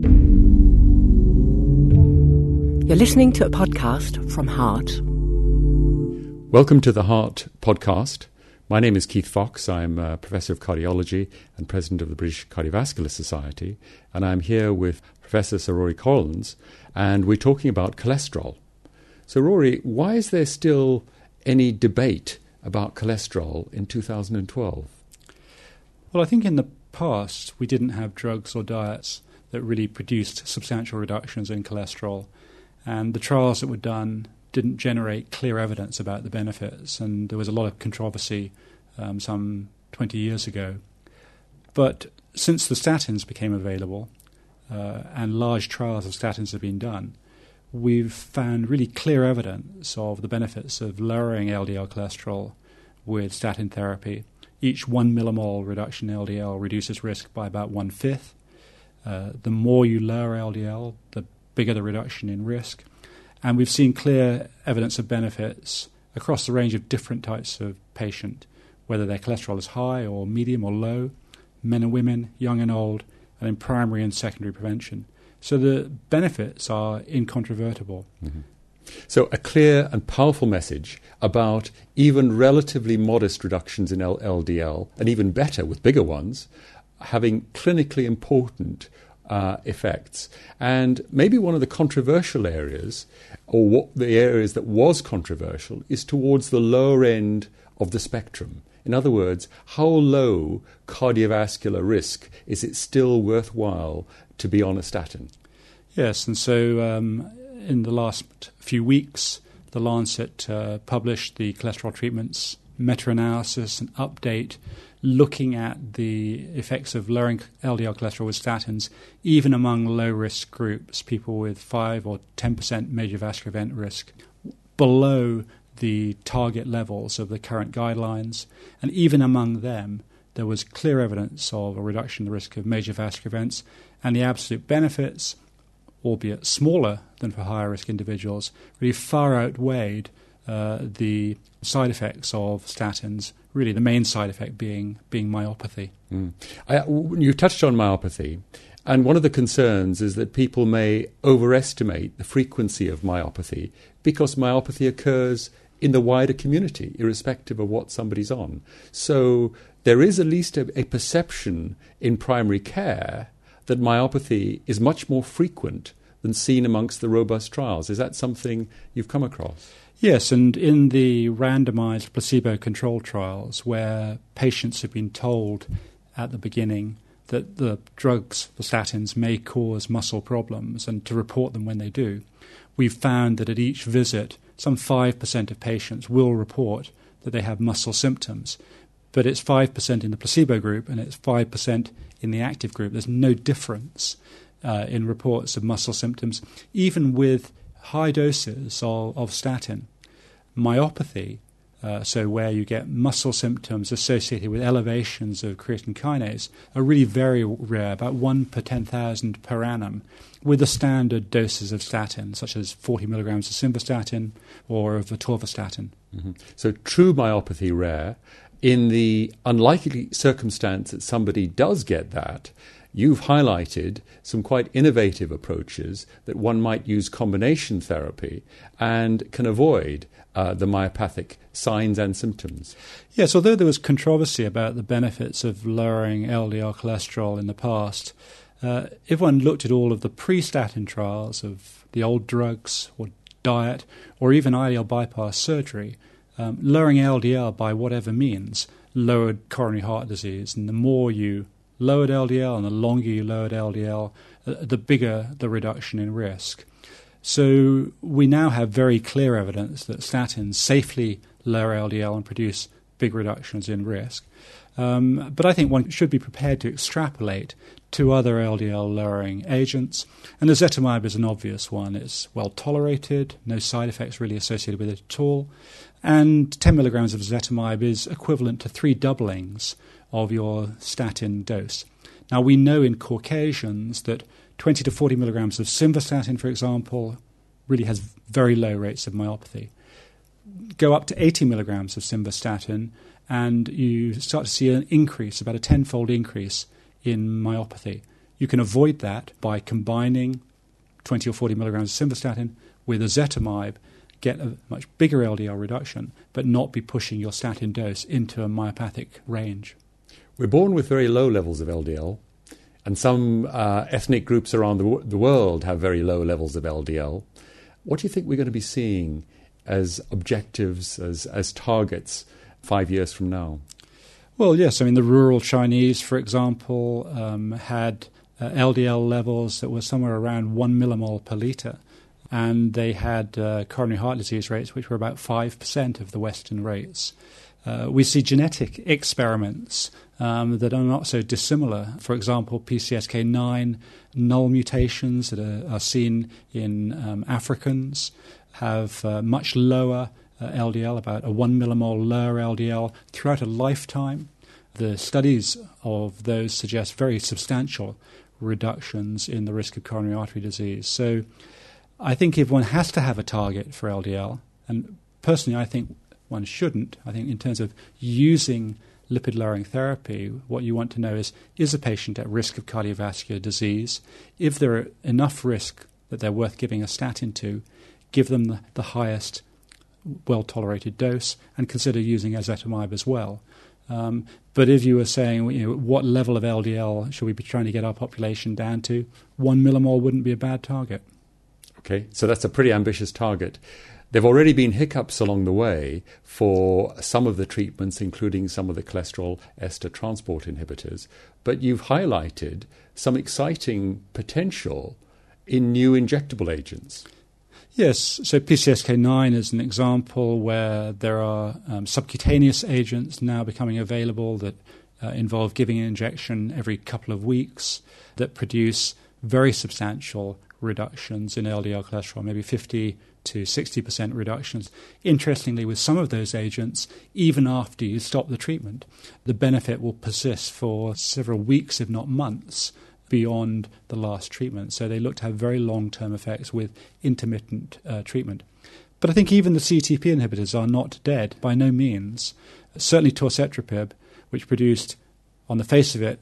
You're listening to a podcast from Heart. Welcome to the Heart podcast. My name is Keith Fox. I'm a professor of cardiology and president of the British Cardiovascular Society, and I'm here with Professor Sir Rory Collins, and we're talking about cholesterol. So, Rory, why is there still any debate about cholesterol in 2012? Well, I think in the past we didn't have drugs or diets that really produced substantial reductions in cholesterol, and the trials that were done didn't generate clear evidence about the benefits, and there was a lot of controversy um, some 20 years ago. But since the statins became available, uh, and large trials of statins have been done, we've found really clear evidence of the benefits of lowering LDL cholesterol with statin therapy. Each one millimole reduction in LDL reduces risk by about one fifth. Uh, the more you lower LDL, the bigger the reduction in risk. And we've seen clear evidence of benefits across the range of different types of patient, whether their cholesterol is high or medium or low, men and women, young and old, and in primary and secondary prevention. So the benefits are incontrovertible. Mm-hmm. So, a clear and powerful message about even relatively modest reductions in LDL, and even better with bigger ones, having clinically important uh, effects. And maybe one of the controversial areas, or what the areas that was controversial, is towards the lower end of the spectrum. In other words, how low cardiovascular risk is it still worthwhile to be on a statin? Yes, and so um, in the last few weeks, the Lancet uh, published the cholesterol treatments meta analysis and update looking at the effects of lowering LDL cholesterol with statins, even among low risk groups, people with 5 or 10% major vascular event risk, below the target levels of the current guidelines. And even among them, there was clear evidence of a reduction in the risk of major vascular events, and the absolute benefits, albeit smaller than for higher risk individuals, really far outweighed uh, the side effects of statins. Really, the main side effect being being myopathy. Mm. I, you touched on myopathy, and one of the concerns is that people may overestimate the frequency of myopathy because myopathy occurs in the wider community, irrespective of what somebody's on. So there is at least a, a perception in primary care that myopathy is much more frequent than seen amongst the robust trials. Is that something you've come across? Yes, and in the randomized placebo controlled trials where patients have been told at the beginning that the drugs, the statins, may cause muscle problems and to report them when they do, we've found that at each visit, some 5% of patients will report that they have muscle symptoms. But it's 5% in the placebo group and it's 5% in the active group. There's no difference uh, in reports of muscle symptoms, even with high doses of, of statin. Myopathy, uh, so where you get muscle symptoms associated with elevations of creatine kinase, are really very rare, about 1 per 10,000 per annum, with the standard doses of statin, such as 40 milligrams of simvastatin or of atorvastatin. Mm-hmm. So true myopathy rare. In the unlikely circumstance that somebody does get that, You've highlighted some quite innovative approaches that one might use combination therapy and can avoid uh, the myopathic signs and symptoms. Yes, although there was controversy about the benefits of lowering LDL cholesterol in the past, uh, if one looked at all of the pre statin trials of the old drugs or diet or even ileal bypass surgery, um, lowering LDL by whatever means lowered coronary heart disease. And the more you lowered LDL and the longer you lowered LDL, uh, the bigger the reduction in risk. So we now have very clear evidence that statins safely lower LDL and produce big reductions in risk. Um, but I think one should be prepared to extrapolate to other LDL lowering agents. And ezetimibe is an obvious one. It's well tolerated, no side effects really associated with it at all. And 10 milligrams of ezetimibe is equivalent to three doublings of your statin dose. Now, we know in Caucasians that 20 to 40 milligrams of simvastatin, for example, really has very low rates of myopathy. Go up to 80 milligrams of simvastatin, and you start to see an increase, about a tenfold increase in myopathy. You can avoid that by combining 20 or 40 milligrams of simvastatin with ezetimibe, get a much bigger LDL reduction, but not be pushing your statin dose into a myopathic range. We're born with very low levels of LDL, and some uh, ethnic groups around the, w- the world have very low levels of LDL. What do you think we're going to be seeing as objectives, as, as targets, five years from now? Well, yes. I mean, the rural Chinese, for example, um, had uh, LDL levels that were somewhere around one millimole per litre, and they had uh, coronary heart disease rates which were about 5% of the Western rates. Uh, we see genetic experiments um, that are not so dissimilar. For example, PCSK9 null mutations that are, are seen in um, Africans have uh, much lower uh, LDL, about a 1 millimole lower LDL throughout a lifetime. The studies of those suggest very substantial reductions in the risk of coronary artery disease. So I think if one has to have a target for LDL, and personally I think one shouldn't, I think in terms of using lipid lowering therapy, what you want to know is is a patient at risk of cardiovascular disease? If there are enough risk that they're worth giving a statin to, give them the, the highest well tolerated dose and consider using ezetimibe as well. Um, but if you were saying, you know, what level of LDL should we be trying to get our population down to, one millimole wouldn't be a bad target. Okay, so that's a pretty ambitious target. There have already been hiccups along the way for some of the treatments, including some of the cholesterol ester transport inhibitors. But you've highlighted some exciting potential in new injectable agents. Yes, so PCSK9 is an example where there are um, subcutaneous agents now becoming available that uh, involve giving an injection every couple of weeks that produce very substantial reductions in LDL cholesterol, maybe 50 to 60% reductions. Interestingly, with some of those agents, even after you stop the treatment, the benefit will persist for several weeks, if not months, beyond the last treatment. So they look to have very long term effects with intermittent uh, treatment. But I think even the CETP inhibitors are not dead, by no means. Certainly torcetrapib, which produced, on the face of it,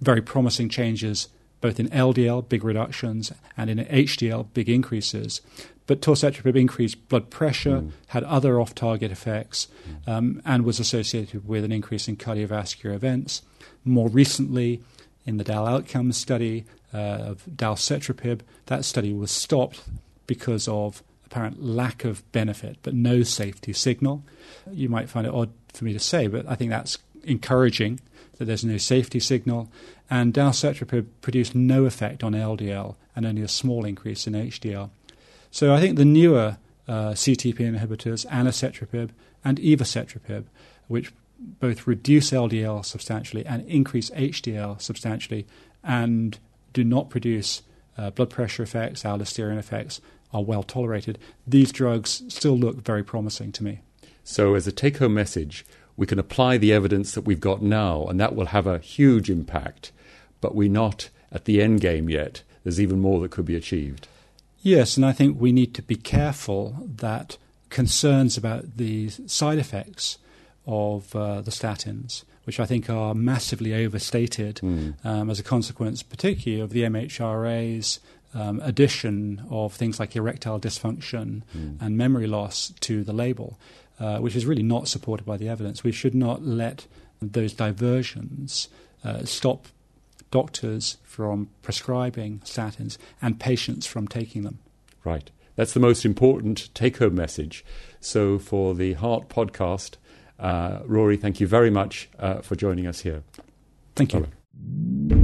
very promising changes both in LDL, big reductions, and in HDL, big increases. But torcetrapib increased blood pressure, mm. had other off target effects, um, and was associated with an increase in cardiovascular events. More recently, in the DAL outcomes study uh, of dalcetrapib, that study was stopped because of apparent lack of benefit but no safety signal. You might find it odd for me to say, but I think that's encouraging that there's no safety signal. And dalcetrapib produced no effect on LDL and only a small increase in HDL. So I think the newer uh, CETP inhibitors, anacetrapib and evacetrapib, which both reduce LDL substantially and increase HDL substantially and do not produce uh, blood pressure effects, aldosterone effects, are well tolerated. These drugs still look very promising to me. So, as a take home message, we can apply the evidence that we've got now, and that will have a huge impact, but we're not at the end game yet. There's even more that could be achieved. Yes, and I think we need to be careful that concerns about the side effects of uh, the statins, which I think are massively overstated mm. um, as a consequence, particularly of the MHRA's um, addition of things like erectile dysfunction mm. and memory loss to the label, uh, which is really not supported by the evidence. We should not let those diversions uh, stop doctors from prescribing statins and patients from taking them. Right. That's the most important take home message. So, for the Heart podcast, uh, Rory, thank you very much uh, for joining us here. Thank you.